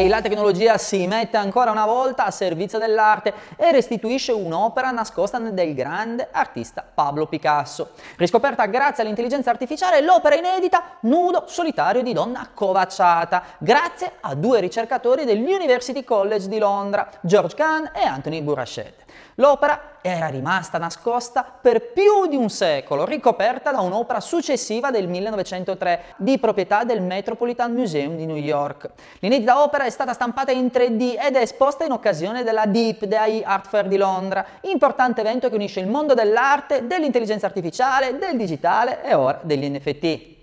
Ok, la tecnologia si mette ancora una volta a servizio dell'arte e restituisce un'opera nascosta del grande artista Pablo Picasso. Riscoperta grazie all'intelligenza artificiale l'opera inedita Nudo solitario di donna covacciata, grazie a due ricercatori dell'University College di Londra, George Kahn e Anthony Bourachette. L'opera era rimasta nascosta per più di un secolo, ricoperta da un'opera successiva del 1903 di proprietà del Metropolitan Museum di New York. L'inedita opera è stata stampata in 3D ed è esposta in occasione della Deep Day Art Fair di Londra, importante evento che unisce il mondo dell'arte, dell'intelligenza artificiale, del digitale e ora degli NFT.